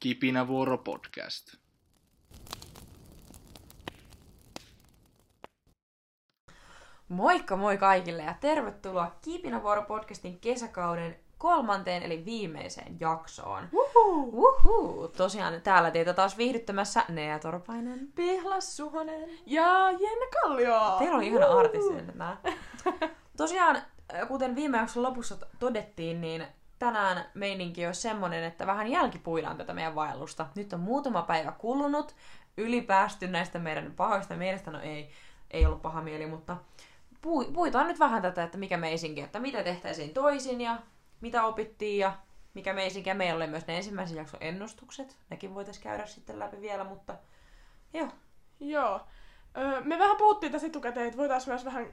Kipinävuoro podcast. Moikka moi kaikille ja tervetuloa Kiipinävuoro podcastin kesäkauden kolmanteen eli viimeiseen jaksoon. Uhu. Uhu. Tosiaan täällä teitä taas viihdyttämässä Nea Torpainen. Pihlas Suhonen. Ja Jenna Kallio. Teillä on ihana artisti nämä. Tosiaan, äh, kuten viime jakson lopussa todettiin, niin tänään meininki on semmonen, että vähän jälkipuidaan tätä meidän vaellusta. Nyt on muutama päivä kulunut, ylipäästy näistä meidän pahoista mielestä, no ei, ei ollut paha mieli, mutta pu- puitaan nyt vähän tätä, että mikä meisinkin, että mitä tehtäisiin toisin ja mitä opittiin ja mikä meisinkin. Meillä oli myös ne ensimmäisen jakson ennustukset, nekin voitaisiin käydä sitten läpi vielä, mutta joo, Joo. Öö, me vähän puhuttiin tässä etukäteen, että voitaisiin myös vähän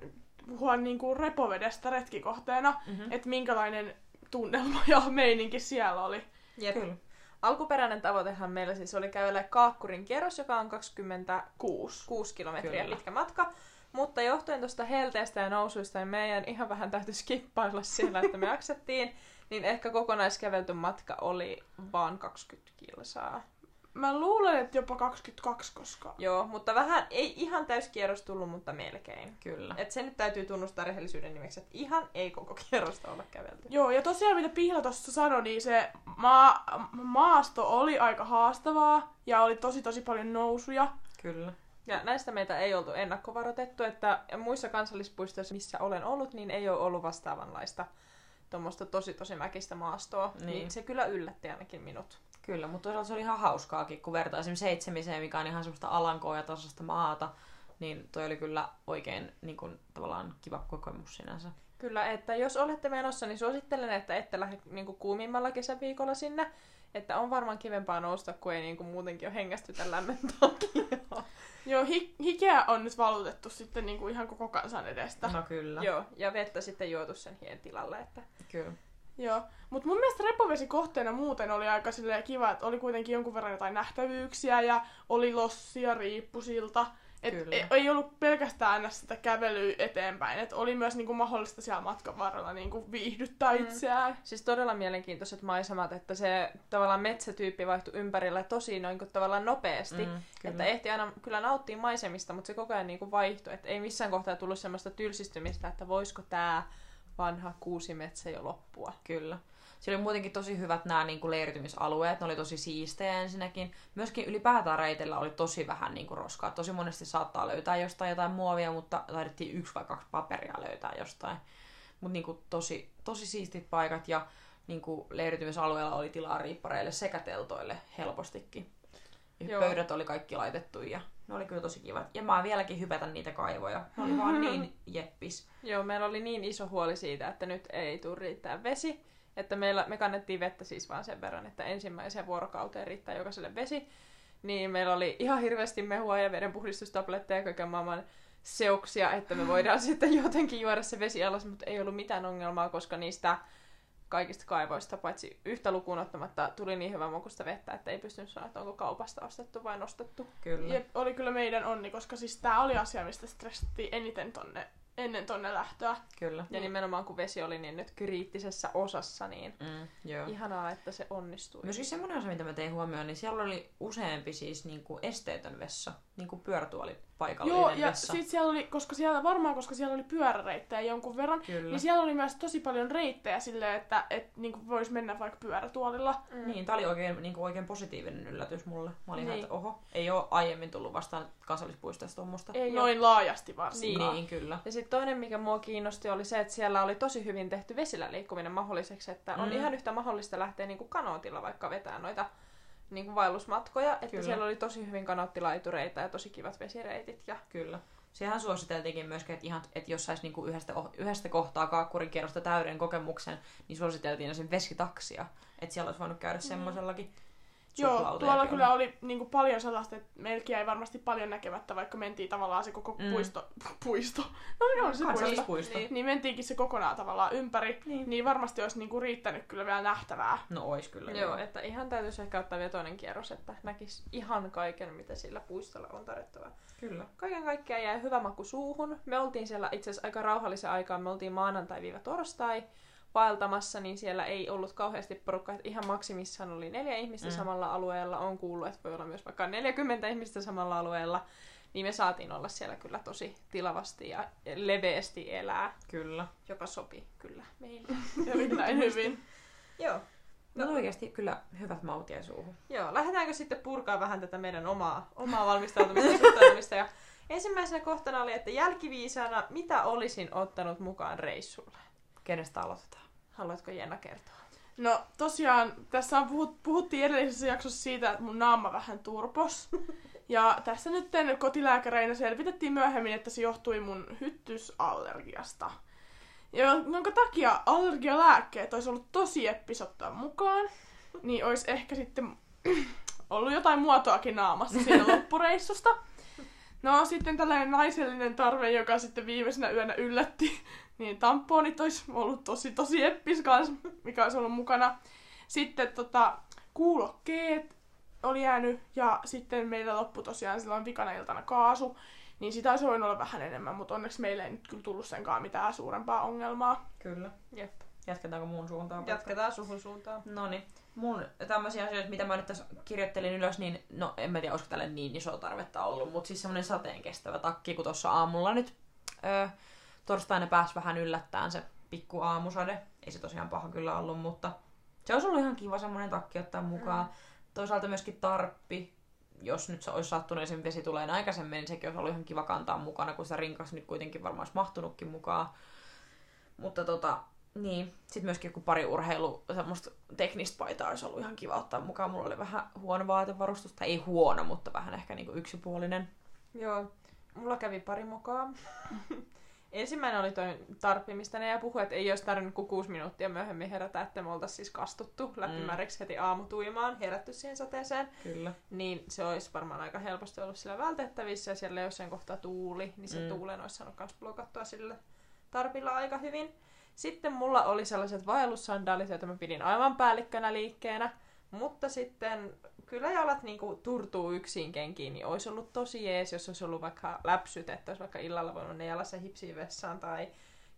puhua niinku repovedestä retkikohteena, Mhm. että minkälainen tunnelma ja meininki siellä oli. Jep. kyllä. Alkuperäinen tavoitehan meillä siis oli kävellä Kaakkurin kierros, joka on 26 Kuusi. kilometriä Kyllä. pitkä matka. Mutta johtuen tuosta helteestä ja nousuista, niin meidän ihan vähän täytyy skippailla siellä, että me jaksettiin. Niin ehkä kokonaiskävelty matka oli vaan 20 kilsaa. Mä luulen, että jopa 22, koska... Joo, mutta vähän, ei ihan täyskierros tullut, mutta melkein. Kyllä. Et se nyt täytyy tunnustaa rehellisyyden nimeksi, että ihan ei koko kierrosta olla kävelty. Joo, ja tosiaan mitä Pihla tuossa sanoi, niin se maa, maasto oli aika haastavaa ja oli tosi tosi paljon nousuja. Kyllä. Ja näistä meitä ei oltu ennakkovaroitettu, että muissa kansallispuistoissa, missä olen ollut, niin ei ole ollut vastaavanlaista tuommoista tosi tosi mäkistä maastoa. Niin. Niin. niin se kyllä yllätti ainakin minut. Kyllä, mutta toisaalta se oli ihan hauskaakin, kun vertaa esimerkiksi seitsemiseen, mikä on ihan semmoista alankoa ja tasasta maata, niin toi oli kyllä oikein niin kuin, tavallaan kiva kokemus sinänsä. Kyllä, että jos olette menossa, niin suosittelen, että ette lähde niinku kuumimmalla kesäviikolla sinne. Että on varmaan kivempaa nousta, kun ei niinku muutenkin ole hengästytä lämmön takia. Joo, hi- hikeä on nyt valutettu sitten niinku ihan koko kansan edestä. No kyllä. Joo, ja vettä sitten juotu sen hien tilalle. Että... Kyllä. Joo, mutta mun mielestä repovesi kohteena muuten oli aika silleen kiva, että oli kuitenkin jonkun verran jotain nähtävyyksiä ja oli lossia riippusilta. Et Kyllä. ei, ei ollut pelkästään aina sitä kävelyä eteenpäin, että oli myös niinku mahdollista siellä matkan varrella niinku viihdyttää Mm. itseään. Siis todella mielenkiintoiset maisemat, että se tavallaan metsätyyppi vaihtui ympärillä tosi noin kuin tavallaan nopeasti. Mm, Että ehti aina kyllä nauttia maisemista, mutta se koko ajan niin kuin vaihtui. Että ei missään kohtaa tullut semmoista tylsistymistä, että voisiko tämä vanha kuusi metsä jo loppua. Kyllä. Siellä oli muutenkin tosi hyvät nämä niin kuin leiriytymisalueet, ne oli tosi siistejä ensinnäkin. Myöskin ylipäätään reitillä oli tosi vähän niin kuin roskaa. Tosi monesti saattaa löytää jostain jotain muovia, mutta taidettiin yksi vai kaksi paperia löytää jostain. Mutta niin kuin tosi, tosi siistit paikat ja niin kuin leiriytymisalueella oli tilaa riippareille sekä teltoille helpostikin. Ja Joo. pöydät oli kaikki laitettu ja ne oli kyllä tosi kivat. Ja mä vieläkin hypätä niitä kaivoja. Ne oli vaan niin jeppis. Joo, meillä oli niin iso huoli siitä, että nyt ei tule riittää vesi. Että meillä, me kannettiin vettä siis vaan sen verran, että ensimmäiseen vuorokauteen riittää jokaiselle vesi. Niin meillä oli ihan hirveästi mehua ja vedenpuhdistustabletteja ja kaiken maailman seoksia, että me voidaan sitten jotenkin juoda se vesi alas, mutta ei ollut mitään ongelmaa, koska niistä kaikista kaivoista, paitsi yhtä lukuun ottamatta, tuli niin hyvä makusta vettä, että ei pystynyt sanoa, että onko kaupasta ostettu vai nostettu. Kyllä. Jep, oli kyllä meidän onni, koska siis tää oli asia, mistä stressattiin eniten tonne, ennen tonne lähtöä. Kyllä. Ja nimenomaan kun vesi oli niin nyt kriittisessä osassa, niin Mm, joo. ihanaa, että se onnistui. Myöskin semmoinen asia, mitä mä tein huomioon, niin siellä oli useampi siis niinku esteetön vessa, niinku pyörätuoli paikallinen Joo, ja vessa. sit siellä oli, koska siellä, varmaan koska siellä oli pyöräreittejä jonkun verran, Kyllä. niin siellä oli myös tosi paljon reittejä silleen, että et, niinku vois mennä vaikka pyörätuolilla. Mm. Niin, tää oli oikein, niinku oikein positiivinen yllätys mulle. Mä olin ihan, Niin. että oho, ei ole aiemmin tullut vastaan kansallispuistosta tuommoista. Ei. Noin laajasti varsinkaan. Niin, kyllä. Ja sitten toinen, mikä mua kiinnosti, oli se, että siellä oli tosi hyvin tehty vesillä liikkuminen mahdolliseksi, että on Mm. ihan yhtä mahdollista lähteä niinku kanootilla vaikka vetää noita niinku vaellusmatkoja, että Kyllä. siellä oli tosi hyvin kanoottilaitureita ja tosi kivat vesireitit. Ja... Kyllä. Sehän suositeltiinkin myöskin, että, ihan, että jos saisi niinku yhdestä, yhdestä kohtaa kaakkurin kierrosta täyden kokemuksen, niin suositeltiin sen vesitaksia. Että siellä olisi voinut käydä semmoisellakin. Joo, tuolla kyllä oli niinku paljon sellaista, että meilläkin jäi varmasti paljon näkemättä, vaikka mentiin tavallaan se koko Mm. puisto. puisto. No joo, se puisto. Kansallispuisto. Niin. Niin mentiinkin se kokonaan tavallaan ympäri, Niin. niin varmasti olisi niinku riittänyt kyllä vielä nähtävää. No ois kyllä. Joo, että ihan täytyisi ehkä ottaa vielä toinen kierros, että näkisi ihan kaiken, mitä sillä puistolla on tarjottavaa. Kyllä. Kaiken kaikkiaan jäi hyvä maku suuhun. Me oltiin siellä itse asiassa aika rauhallisen aikaa. Me oltiin maanantai-torstai. Vaeltamassa, niin siellä ei ollut kauheasti porukkaa. Että ihan maksimissaan oli neljä ihmistä Mm. samalla alueella. On kuullut, että voi olla myös vaikka 40 ihmistä samalla alueella. Niin me saatiin olla siellä kyllä tosi tilavasti ja leveästi elää, Kyllä. joka sopi kyllä meille. Erittäin hyvin. Joo. No oikeasti kyllä hyvät maut jäi suuhun. Joo, lähdetäänkö sitten purkaa vähän tätä meidän omaa, omaa valmistautumista ja suhtautumista. Ja ensimmäisenä kohtana oli, että jälkiviisaana, mitä olisin ottanut mukaan reissulle? Kenestä aloitetaan? Haluatko Jenna kertoa? No tosiaan, tässä on puhut, puhuttiin edellisessä jaksossa siitä, että mun naama vähän turpos. Ja tässä nyt kotilääkäreinä selvitettiin myöhemmin, että se johtui mun hyttysallergiasta. Ja jonka takia allergialääkkeet olisi ollut tosi eppis ottaa mukaan, niin olisi ehkä sitten ollut jotain muotoakin naamassa siinä loppureissusta. No sitten tällainen naisellinen tarve, joka sitten viimeisenä yönä yllätti, niin tamponit olisi ollut tosi tosi eppis kans, mikä olisi ollut mukana. Sitten tota, kuulokkeet oli jäänyt ja sitten meillä loppui tosiaan silloin vikana iltana kaasu, niin sitä olisi voinut olla vähän enemmän, mutta onneksi meillä ei nyt kyllä tullut senkaan mitään suurempaa ongelmaa. Kyllä. Jep. Jatketaanko muun suuntaan? Jatketaan suhun suuntaan. No niin. Mun tämmöisiä asioita, mitä mä nyt tässä kirjoittelin ylös, niin no en mä tiedä, olisiko tälle niin iso tarvetta ollut, mutta siis semmonen sateen kestävä takki, kun tuossa aamulla nyt öö, torstaina pääsi vähän yllättäen se pikku aamusade. Ei se tosiaan paha kyllä ollut, mutta se olisi ollut ihan kiva semmonen takki ottaa mukaan. Mm. Toisaalta myöskin tarppi, jos nyt se olisi sattunut sen vesi tulee aikaisemmin, niin sekin olisi ollut ihan kiva kantaa mukana, kun sitä rinkas nyt kuitenkin varmaan olisi mahtunutkin mukaan. Mutta tota, niin. Sitten myöskin joku pari urheilu, semmoista teknistä paitaa olisi ollut ihan kiva ottaa mukaan. Mulla oli vähän huono vaatevarustus, tai ei huono, mutta vähän ehkä niinku yksipuolinen. Joo, mulla kävi pari mukaan. Ensimmäinen oli toi tarppi, mistä ne ja puhui, että ei olisi tarvinnut kuin kuusi minuuttia myöhemmin herätä, että me oltaisiin siis kastuttu läppimääriksi heti aamutuimaan, herätty siihen sateeseen. Kyllä. Niin se olisi varmaan aika helposti ollut sillä vältettävissä ja siellä jossain kohtaa tuuli, niin se Mm. mm. tuulen olisi saanut myös blokattua sillä tarpilla aika hyvin. Sitten mulla oli sellaiset vaellussandaalit, joita mä pidin aivan päällikkönä liikkeenä, mutta sitten kyllä jalat niinku turtuu yksin kenkiin, niin olisi ollut tosi jees, jos olisi ollut vaikka läpsyt, että olisi vaikka illalla voinut ne jalassa hipsiä vessaan tai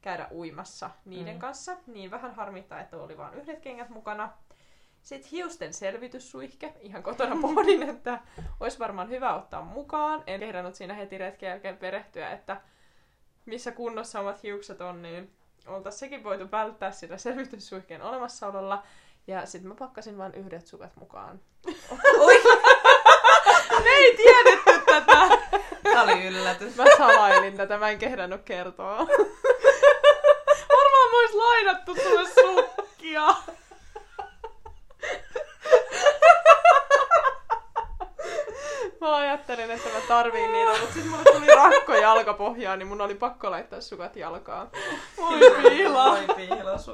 käydä uimassa niiden mm. kanssa. Niin vähän harmittaa, että oli vain yhdet kengät mukana. Sitten hiusten selvityssuihke. Ihan kotona pohdin, että olisi varmaan hyvä ottaa mukaan. En kehdannut siinä heti retken jälkeen perehtyä, että missä kunnossa omat hiukset on, niin oltaisiin sekin voitu välttää sillä selvityssuihkeen olemassaololla. Ja sitten mä pakkasin vain yhdet sukat mukaan. Me ei tiedetty tätä! Tää oli yllätys. Mä salailin tätä, mä en kehdannut kertoa. Varmaan vois lainattu sulle sukkia. Mä ajattelin, että mä tarviin niitä, mutta sitten mulle tuli rakko jalkapohjaan, niin mun oli pakko laittaa sukat jalkaan. Voi piila. Oi piilosu.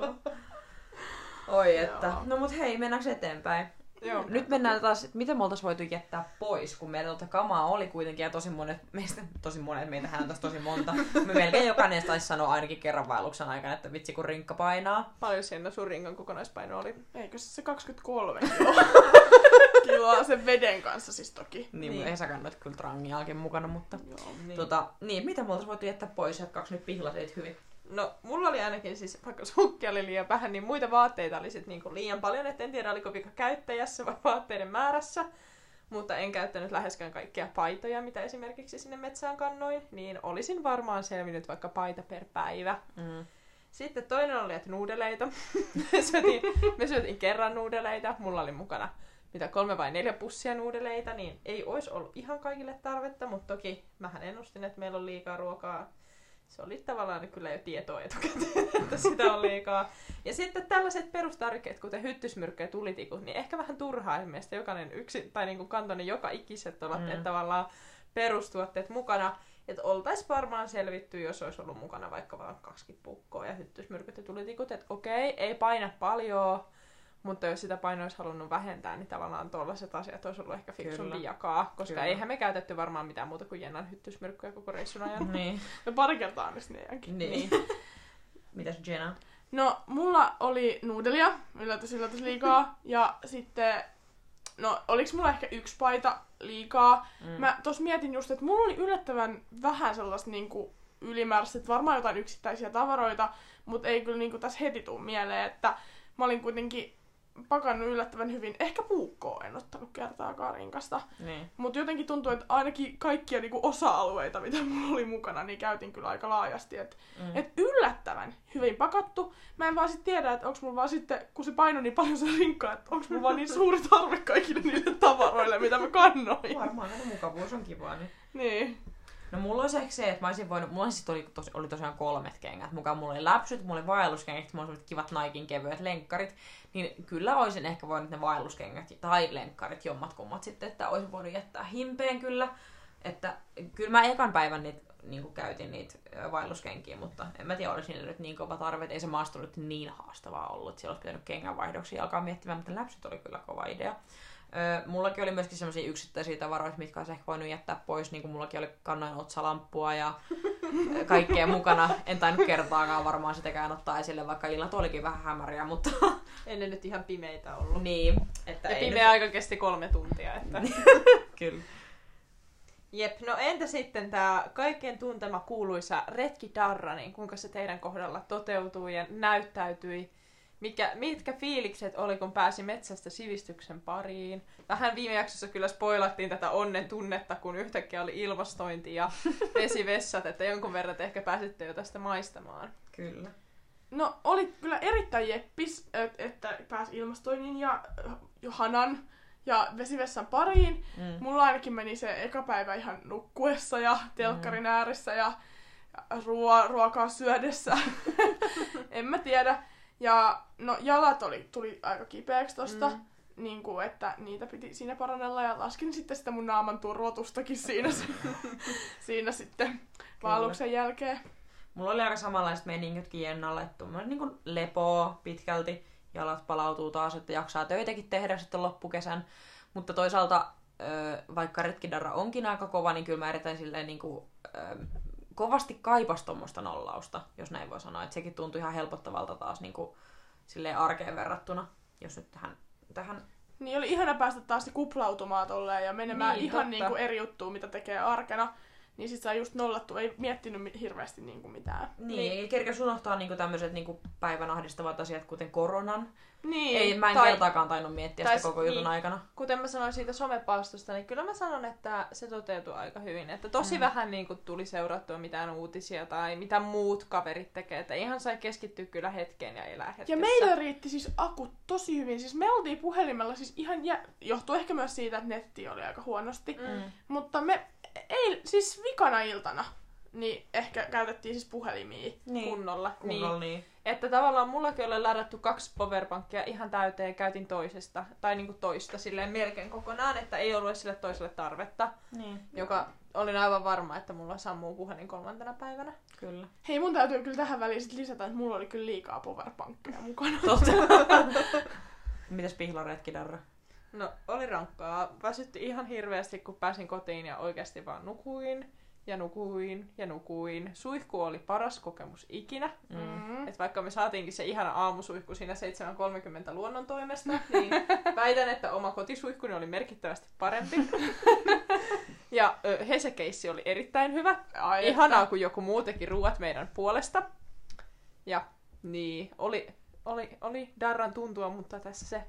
Oi että. Joo. No mut hei, mennäänkö eteenpäin? Joo. Nyt mennään taas, että mitä me oltais voitu jättää pois, kun meillä tuota kamaa oli kuitenkin ja tosi monet meistä, tosi monet, meitähän on tässä tosi monta. Me melkein jokainen taisi sanoa ainakin kerran vaelluksen aikana, että vitsi kun rinkka painaa. Paljon siinä sun ringan kokonaispaino oli? Eikö se se 23 kiloa? kiloa sen veden kanssa siis toki. Niin, Niin. ei sä kannat kyllä trangiaakin mukana, mutta... Joo. Niin. Tota, niin, mitä me oltais voitu jättää pois, jatkaaks nyt pihlasit hyvin? No, mulla oli ainakin siis, vaikka sukkia oli liian vähän, niin muita vaatteita oli sit niinku liian paljon, et en tiedä oliko vika käyttäjässä vai vaatteiden määrässä. Mutta en käyttänyt läheskään kaikkia paitoja, mitä esimerkiksi sinne metsään kannoin, niin olisin varmaan selvinnyt vaikka paita per päivä. Mm. Sitten toinen oli, että nuudeleita. me, syötiin, me syötiin kerran nuudeleita. Mulla oli mukana mitä kolme vai neljä pussia nuudeleita, niin ei olisi ollut ihan kaikille tarvetta, mutta toki mähän ennustin, että meillä on liikaa ruokaa. Se oli tavallaan kyllä jo tietoa etukäteen, että sitä on liikaa. Ja sitten tällaiset perustarvikkeet, kuten hyttysmyrkky ja tulitikut, niin ehkä vähän turhaa ilmeisesti jokainen yksi, tai niin kuin kantoni joka ikiset ovat Mm. tavallaan perustuotteet mukana. Että oltais varmaan selvitty, jos olisi ollut mukana vaikka vain 20 pukkoa ja hyttysmyrkyt ja tulitikut, että okei, ei paina paljon, mutta jos sitä painoa olisi halunnut vähentää, niin tavallaan tuollaiset asiat olisi ollut ehkä fiksumpi Kyllä. jakaa, koska Kyllä. eihän me käytetty varmaan mitään muuta kuin Jennan hyttysmyrkkyä koko reissun ajan. niin. No pari kertaa onnistin meidänkin. niin. Mitäs Jenna? No, mulla oli nuudelia, yllätys yllätys liikaa. ja sitten, no oliks mulla ehkä yksi paita liikaa. Mm. Mä tos mietin just, että mulla oli yllättävän vähän sellaista niinku ylimääräistä, varmaan jotain yksittäisiä tavaroita, mutta ei kyllä niinku tässä heti tuu mieleen, että mä olin kuitenkin pakannut yllättävän hyvin. Ehkä puukkoa en ottanut kertaakaan rinkasta. Niin. Mutta jotenkin tuntuu, että ainakin kaikkia niinku osa-alueita, mitä mulla oli mukana, niin käytin kyllä aika laajasti. Et, Mm. et yllättävän hyvin pakattu. Mä en vaan sit tiedä, että onko mulla vaan sitten, kun se paino niin paljon se rinkka, että onko mulla vaan niin suuri tarve kaikille niille tavaroille, mitä mä kannoin. Varmaan kato mukavuus on kivaa. Niin. Niin. No mulla olisi ehkä se, että mä olisin voinut, mulla oli, tos, oli tosiaan kolmet kengät mukaan. Mulla oli läpsyt, mulla oli vaelluskengät, mulla oli kivat Naikin kevyet lenkkarit. Niin kyllä olisin ehkä voinut ne vaelluskengät tai lenkkarit, jommat kummat sitten, että olisin voinut jättää himpeen kyllä. Että kyllä mä ekan päivän niitä niin käytin niitä vaelluskenkiä, mutta en mä tiedä, olisi niillä nyt niin kova tarve, että ei se maasto nyt niin haastavaa ollut, siellä olisi pitänyt kengänvaihdoksia alkaa miettimään, mutta läpsyt oli kyllä kova idea. Öö, mullakin oli myöskin sellaisia yksittäisiä tavaroita, mitkä olisi ehkä voinut jättää pois, niin kuin mullakin oli kannoin otsalamppua ja kaikkea mukana. En tainnut kertaakaan varmaan sitäkään ottaa esille, vaikka illat olikin vähän hämäriä, mutta Ei ne nyt ihan pimeitä ollut. niin. Että Ja ei pimeä aika kesti kolme tuntia. Että. nyt... Kyllä. Jep, no entä sitten tämä kaikkien tuntema kuuluisa retkidarra, niin kuinka se teidän kohdalla toteutui ja näyttäytyi? Mikä, mitkä fiilikset oli, kun pääsi metsästä sivistyksen pariin? Vähän viime jaksossa kyllä spoilattiin tätä onnen tunnetta, kun yhtäkkiä oli ilmastointi ja vesivessat, että jonkun verran te ehkä pääsitte jo tästä maistamaan. Kyllä. No oli kyllä erittäin jeppis, et- että pääsi ilmastoinnin ja äh, Johanan ja vesivessan pariin. Mm. Mulla ainakin meni se eka päivä ihan nukkuessa ja telkkarin ääressä ja ja ruo- ruokaa syödessä. en mä tiedä. Ja no jalat oli, tuli aika kipeäksi tosta. Mm. Niin kuin, että niitä piti siinä parannella ja laskin sitten sitä mun naaman turvotustakin siinä, siinä sitten vaelluksen jälkeen. Mulla oli aika samanlaiset meningitkin Jennalla, että tuommoinen niin lepoo pitkälti, jalat palautuu taas, että jaksaa töitäkin tehdä sitten loppukesän. Mutta toisaalta, vaikka retkidarra onkin aika kova, niin kyllä mä erittäin silleen niin kuin, kovasti kaipas tuommoista nollausta, jos näin voi sanoa. Että sekin tuntui ihan helpottavalta taas niin kuin, silleen arkeen verrattuna, jos nyt tähän, tähän Niin oli ihana päästä taas kuplautumaan tolleen ja menemään Niin, niin, ihan totta. niinku eri juttuun, mitä tekee arkena. Niin sit saa just nollattu, ei miettinyt mi- hirveästi niinku mitään. Niin, Niin. kerkäs unohtaa niinku tämmöiset niinku päivän ahdistavat asiat, kuten koronan. Niin. Ei, mä en tai- kertaakaan tainnut miettiä tai sitä koko jutun niin. aikana. Kuten mä sanoin siitä somepalstosta, niin kyllä mä sanon, että se toteutui aika hyvin. Että tosi mm. vähän niin kuin, tuli seurattua mitään uutisia tai mitä muut kaverit tekee. Että ihan sai keskittyä kyllä hetkeen ja elää hetkessä. Ja meillä riitti siis akut tosi hyvin. Siis me oltiin puhelimella siis ihan, jä... johtuu ehkä myös siitä, että netti oli aika huonosti. Mm. Mutta me ei, siis vikana iltana, niin ehkä käytettiin siis puhelimia. Niin. kunnolla. Kunnolla Niin. niin. Että tavallaan mullakin oli ladattu kaksi powerpankkia ihan täyteen ja käytin toisesta, tai niinku toista silleen melkein kokonaan, että ei ollut sille toiselle tarvetta, niin. joka olin aivan varma, että mulla sammuu puhelin kolmantena päivänä. Kyllä. Hei, mun täytyy kyllä tähän väliin sit lisätä, että mulla oli kyllä liikaa powerpankkeja mukana. Totta. Mitäs pihlaretkidarra? No, oli rankkaa. Väsytti ihan hirveästi, kun pääsin kotiin ja oikeasti vaan nukuin ja nukuin ja nukuin. Suihku oli paras kokemus ikinä. Mm. Mm. Et vaikka me saatiinkin se ihana aamusuihku siinä 7.30 luonnon toimesta, niin väitän, että oma kotisuihkuni oli merkittävästi parempi. ja Hesekeissi oli erittäin hyvä. Ai, Ihanaa, kun joku muu teki ruuat meidän puolesta. Ja niin, oli, oli, oli darran tuntua, mutta tässä se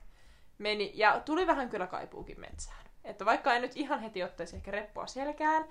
meni. Ja tuli vähän kyllä kaipuukin metsään. Että vaikka en nyt ihan heti ottaisi ehkä reppua selkään,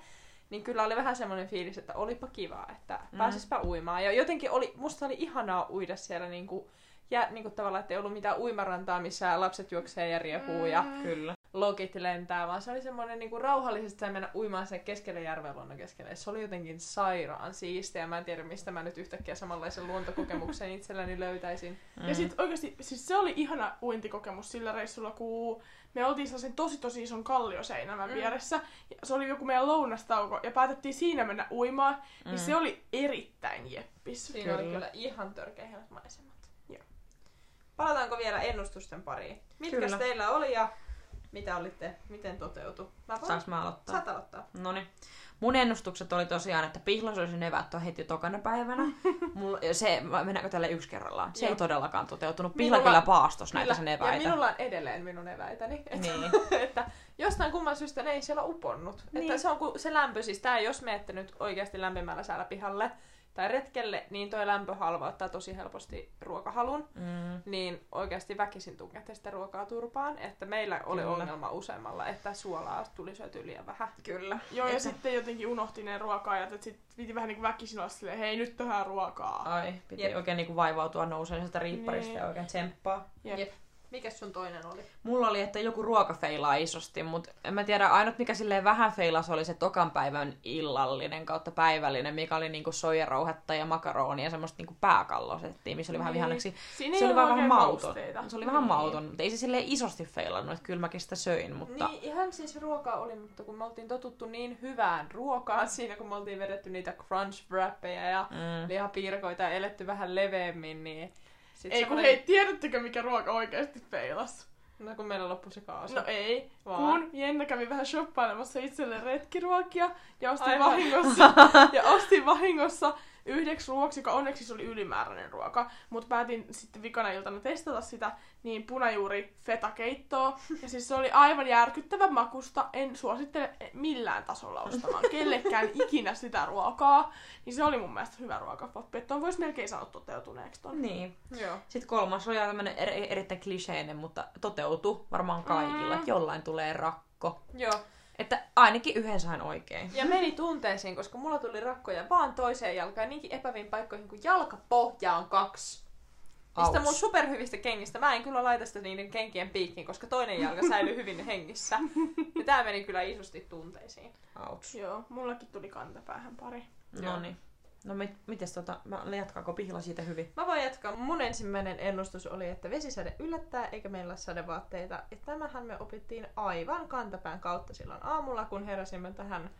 niin kyllä oli vähän semmoinen fiilis, että olipa kivaa, että Mm. pääsispä uimaan. Ja jotenkin oli, musta oli ihanaa uida siellä niinku, ja niinku tavallaan, että ei ollut mitään uimarantaa, missä lapset juoksee ja riepuu mm. ja Kyllä. Lokit lentää, vaan se oli semmoinen niinku rauhallisesti sai mennä uimaan sen keskelle järven luonnon keskelle. Se oli jotenkin sairaan siistiä. Mä en tiedä, mistä mä nyt yhtäkkiä samanlaisen luontokokemuksen itselläni löytäisin. Mm. Ja sit oikeasti, siis se oli ihana uintikokemus sillä reissulla, kun me oltiin sellaisen tosi tosi ison kallioseinämän Mm. vieressä. Ja se oli joku meidän lounastauko ja päätettiin siinä mennä uimaan. Mm. Mm. Niin se oli erittäin jeppis. Siinä oli Kyllä. kyllä ihan törkeä maisemat. Joo. Palataanko vielä ennustusten pariin? Mitkä Kyllä. teillä oli ja Mitä olitte, miten toteutui? Mä voin... Saanko mä aloittaa? Saat aloittaa. Noniin. Mun ennustukset oli tosiaan, että pihlas olisi nevätty heti tokana päivänä. Mulla, se, mennäänkö tälle yksi kerrallaan? Se Joo. ei todellakaan toteutunut. Pihla Minulla- kyllä paastos näitä sen ja eväitä. minulla on edelleen minun eväitäni. Että, Niin. että jostain kumman syystä ne ei siellä uponnut. Niin. Että se on se lämpö, siis tää, jos menette nyt oikeasti lämpimällä säällä pihalle tai retkelle, niin toi lämpö halvauttaa tosi helposti ruokahalun. Mm. Niin oikeasti väkisin tungette sitä ruokaa turpaan. Että meillä oli Kyllä. ongelma useammalla, että suolaa tuli syöty liian vähän. Kyllä. Joo, ja Että- sitten jotenkin unohti ne ruoka-ajat, että sit piti vähän niin kuin väkisin olla silleen, hei nyt tähän ruokaa. Ai, piti Jep. oikein niinku vaivautua nousemaan sieltä riipparista Niin. ja oikein tsemppaa. Jep. Jep. Mikäs sun toinen oli? Mulla oli, että joku ruoka feilaa isosti, mutta en mä tiedä, ainut mikä silleen vähän feilasi oli se tokan päivän illallinen kautta päivällinen, mikä oli niinku soijarouhetta ja makaronia ja semmoista niinku pääkallosettiin, missä oli vähän Niin. vihanneksi. Siinä Se oli vähän oikein mauton. Se oli vähän Niin. mauton, mutta ei se silleen isosti feilannut, että kyllä mäkin sitä söin, mutta... Niin, ihan siis ruoka oli, mutta kun me oltiin totuttu niin hyvään ruokaan siinä, kun me oltiin vedetty niitä crunch wrappeja ja Mm. lihapiirakoita ja eletty vähän leveämmin, niin... Sit Ei kun hei, tiedättekö mikä ruoka oikeasti feilas? No kun meillä loppui se kaasu. No ei, Vaan. kun Jenna kävi vähän shoppailemassa itselleen retkiruokia ja ostin Aivan. vahingossa, ja ostin vahingossa yhdeksi ruoaksi, joka onneksi se oli ylimääräinen ruoka, mutta päätin sitten vikana iltana testata sitä, niin punajuuri fetakeittoa. Ja siis se oli aivan järkyttävän makusta. En suosittele millään tasolla ostamaan kellekään ikinä sitä ruokaa. Niin se oli mun mielestä hyvä ruokapoppi. Että on voisi melkein sanoa toteutuneeksi ton. Niin. Joo. Sitten kolmas oli tämmöinen er, erittäin kliseinen, mutta toteutui varmaan kaikilla, Mm. että jollain tulee rakko. Joo. Että ainakin yhden sain oikein. Ja meni tunteisiin, koska mulla tuli rakkoja vaan toiseen jalkaan niinkin epäviin paikkoihin, kun jalkapohja on kaksi. Niistä Auts. mun superhyvistä kengistä. Mä en kyllä laita sitä niiden kenkien piikkiin, koska toinen jalka säilyy hyvin hengissä. Ja tää meni kyllä isosti tunteisiin. Auts. Joo, mullakin tuli kantapäähän pari. No niin. No mit, mites tota, mä jatkaako pihla siitä hyvin? Mä voin jatkaa. Mun ensimmäinen ennustus oli, että vesisade yllättää eikä meillä ole sadevaatteita. Ja tämähän me opittiin aivan kantapään kautta silloin aamulla, kun heräsimme tähän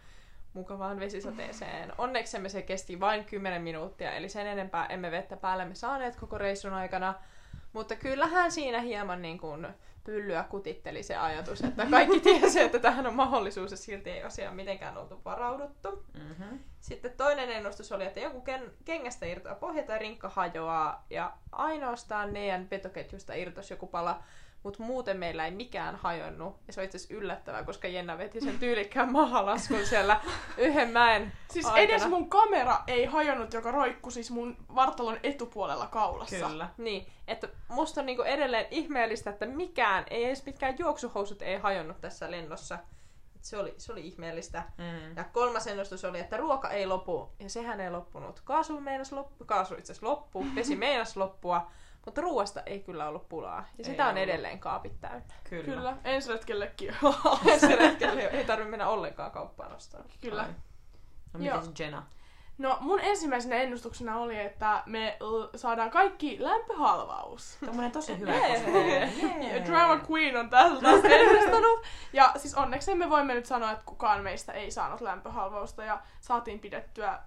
mukavaan vesisateeseen. Onneksemme se kesti vain 10 minuuttia, eli sen enempää emme vettä päällemme saaneet koko reissun aikana. Mutta kyllähän siinä hieman niin kuin pyllyä kutitteli se ajatus, että kaikki tiesi, että tähän on mahdollisuus ja silti ei asiaan mitenkään oltu varauduttu. Mm-hmm. Sitten toinen ennustus oli, että joku ken- kengästä irtoaa pohja tai rinkka hajoaa ja ainoastaan meidän vetoketjusta irtosi joku pala, mutta muuten meillä ei mikään hajonnut. Ja se on itse asiassa yllättävää, koska Jenna veti sen tyylikkään mahalaskun siellä yhden mäen Siis aikana. edes mun kamera ei hajonnut, joka roikku siis mun vartalon etupuolella kaulassa. Kyllä. Niin, että musta on niinku edelleen ihmeellistä, että mikään, ei edes mitkään juoksuhousut ei hajonnut tässä lennossa. Se oli, se oli ihmeellistä. Mm. Ja kolmas ennustus oli, että ruoka ei lopu, ja sehän ei loppunut. Kaasu meinas loppu, kaasu itse asiassa loppu, vesi meinas loppua, mutta ruoasta ei kyllä ollut pulaa. Ja Ei sitä on ollut. edelleen kaapit täynnä. Kyllä. Kyllä, ensi retkellekin. Se retkellä ei tarvitse mennä ollenkaan kauppaan ostaa. Kyllä. Ai. No Joo. mites Jenna? No mun ensimmäisenä ennustuksena oli, että me l- saadaan kaikki lämpöhalvaus. Tommonen tosi hyvä Ja Drama Queen on täällä taas ennustanut. Ja siis onneksi me voimme nyt sanoa, että kukaan meistä ei saanut lämpöhalvausta ja saatiin pidettyä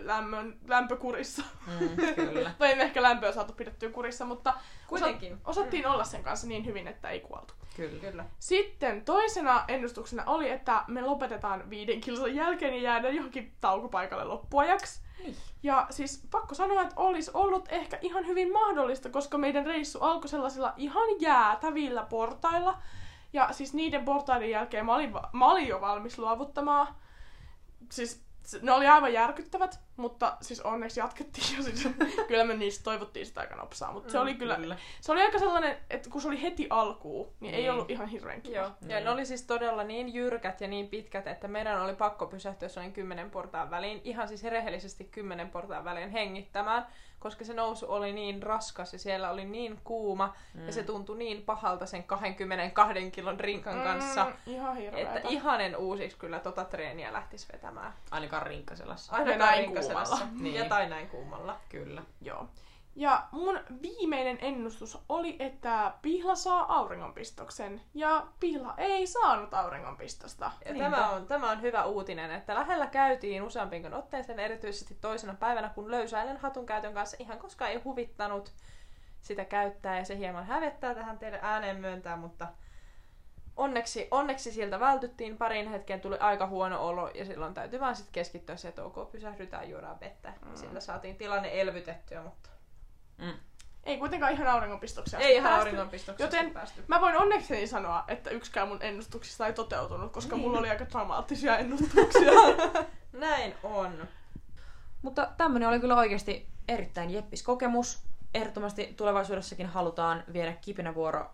lämmön, lämpökurissa. Mm, kyllä. tai ei ehkä lämpöä saatu pidettyä kurissa, mutta Kuitenkin. osa- osattiin olla sen kanssa niin hyvin, että ei kuoltu. Kyllä. Kyllä. Sitten toisena ennustuksena oli, että me lopetetaan viiden kilsan jälkeen ja jäädään johonkin taukopaikalle loppuajaksi. Niin. Ja siis pakko sanoa, että olisi ollut ehkä ihan hyvin mahdollista, koska meidän reissu alkoi sellaisilla ihan jäätävillä portailla. Ja siis niiden portaiden jälkeen mä olin, va- mä olin jo valmis luovuttamaan. Siis ne oli aivan järkyttävät, mutta siis onneksi jatkettiin ja siis kyllä me niistä toivottiin sitä aika nopsaa. Mutta se Mm, oli kyllä, kyllä. se oli aika sellainen, että kun se oli heti alkuun, niin ei Niin. ollut ihan hirveän kiva. Joo, ja Niin. ne oli siis todella niin jyrkät ja niin pitkät, että meidän oli pakko pysähtyä sellainen kymmenen portaan väliin, ihan siis rehellisesti kymmenen portaan väliin hengittämään, koska se nousu oli niin raskas ja siellä oli niin kuuma mm. ja se tuntui niin pahalta sen 22 kilon rinkan kanssa, Mm, ihan hirveetä. että ihanen uusiksi kyllä tota treeniä lähtisi vetämään. Ainakaan rinkkaselassa. Ainakaan kuumalla. Niin. Ja tai näin kuumalla. Kyllä. Joo. Ja mun viimeinen ennustus oli, että Pihla saa auringonpistoksen. Ja Pihla ei saanut auringonpistosta. Ja Niinpä. tämä on, tämä on hyvä uutinen, että lähellä käytiin useampinkin otteeseen, erityisesti toisena päivänä, kun löysäilen hatun käytön kanssa ihan koska ei huvittanut sitä käyttää ja se hieman hävettää tähän teille ääneen myöntää, mutta onneksi, onneksi sieltä vältyttiin. Parin hetken tuli aika huono olo ja silloin täytyy vaan sitten keskittyä se, että ok, pysähdytään, juodaan vettä. Mm. Sillä saatiin tilanne elvytettyä, mutta Mm. Ei kuitenkaan ihan auringonpistoksia. ei ihan päästy. auringonpistoksesta Joten päästy. mä voin onnekseni sanoa, että yksikään mun ennustuksista ei toteutunut, koska mulla oli aika dramaattisia ennustuksia. Näin on. Mutta tämmönen oli kyllä oikeasti erittäin jeppis kokemus. Ehdottomasti tulevaisuudessakin halutaan viedä kipinävuoro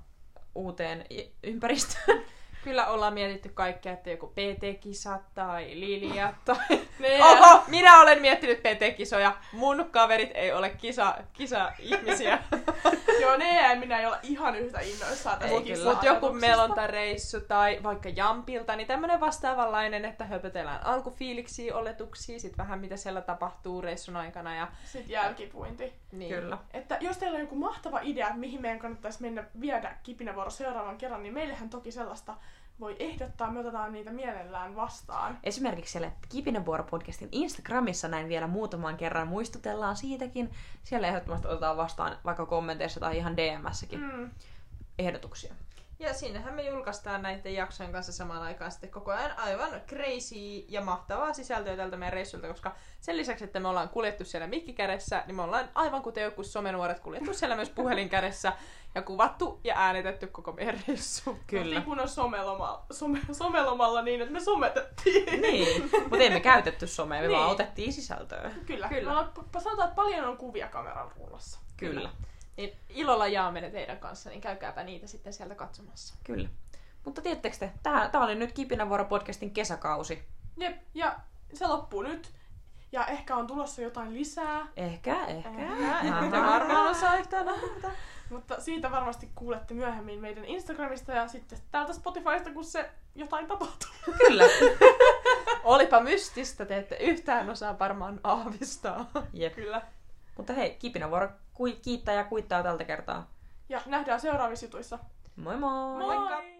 uuteen ympäristöön. Kyllä ollaan mietitty kaikkea, että joku PT-kisat tai Lilia tai... Oho, minä olen miettinyt PT-kisoja. Mun kaverit ei ole kisa, kisa-ihmisiä. Joo, ne ja minä ei olla ihan yhtä innoissaan tästä Ei kyllä. Mutta joku melontareissu tai vaikka Jampilta, niin tämmönen vastaavanlainen, että höpötellään alkufiiliksiä, oletuksia, sit vähän mitä siellä tapahtuu reissun aikana. Ja, Sitten jälkipuinti. niin. Kyllä. Että jos teillä on joku mahtava idea, mihin meidän kannattaisi mennä viedä kipinävuoro seuraavan kerran, niin meillähän toki sellaista voi ehdottaa. Me otetaan niitä mielellään vastaan. Esimerkiksi siellä Kipinävuoro-podcastin Instagramissa näin vielä muutaman kerran muistutellaan siitäkin. Siellä ehdottomasti otetaan vastaan vaikka kommenteissa tai ihan DMssäkin Mm. ehdotuksia. Ja sinnehän me julkaistaan näiden jaksojen kanssa samaan aikaan sitten koko ajan aivan crazy ja mahtavaa sisältöä tältä meidän reissulta, koska sen lisäksi, että me ollaan kuljettu siellä mikkikädessä, niin me ollaan aivan kuten joku somenuoret kuljettu siellä myös puhelinkädessä ja kuvattu ja äänitetty koko meidän reissu. Kyllä. Oltiin kunnon someloma, some, somelomalla niin, että me sometettiin. Niin, mutta ei me käytetty somea, me Niin. vaan otettiin sisältöä. Kyllä. Kyllä. Kyllä. Me ollaan, p- sanotaan, että paljon on kuvia kameran rullassa. Kyllä. Niin ilolla jaamme ne teidän kanssa, niin käykääpä niitä sitten sieltä katsomassa. Kyllä. Mutta tiedättekö te, tää, tää oli nyt Kipinävuoro-podcastin kesäkausi. Jep, ja se loppuu nyt. Ja ehkä on tulossa jotain lisää, Ehkä, ehkä. Ehkä, Ette varmaan osaa yhtään mutta siitä varmasti kuulette myöhemmin meidän Instagramista ja sitten täältä Spotifysta, kun se jotain tapahtuu. Kyllä. Olipa mystistä, te ette yhtään osaa varmaan aavistaa. Jep. Kyllä. Mutta hei, Kipinävuoro kiittää ja kuittaa tältä kertaa. Ja nähdään seuraavissa jutuissa. Moi moi! Moikka!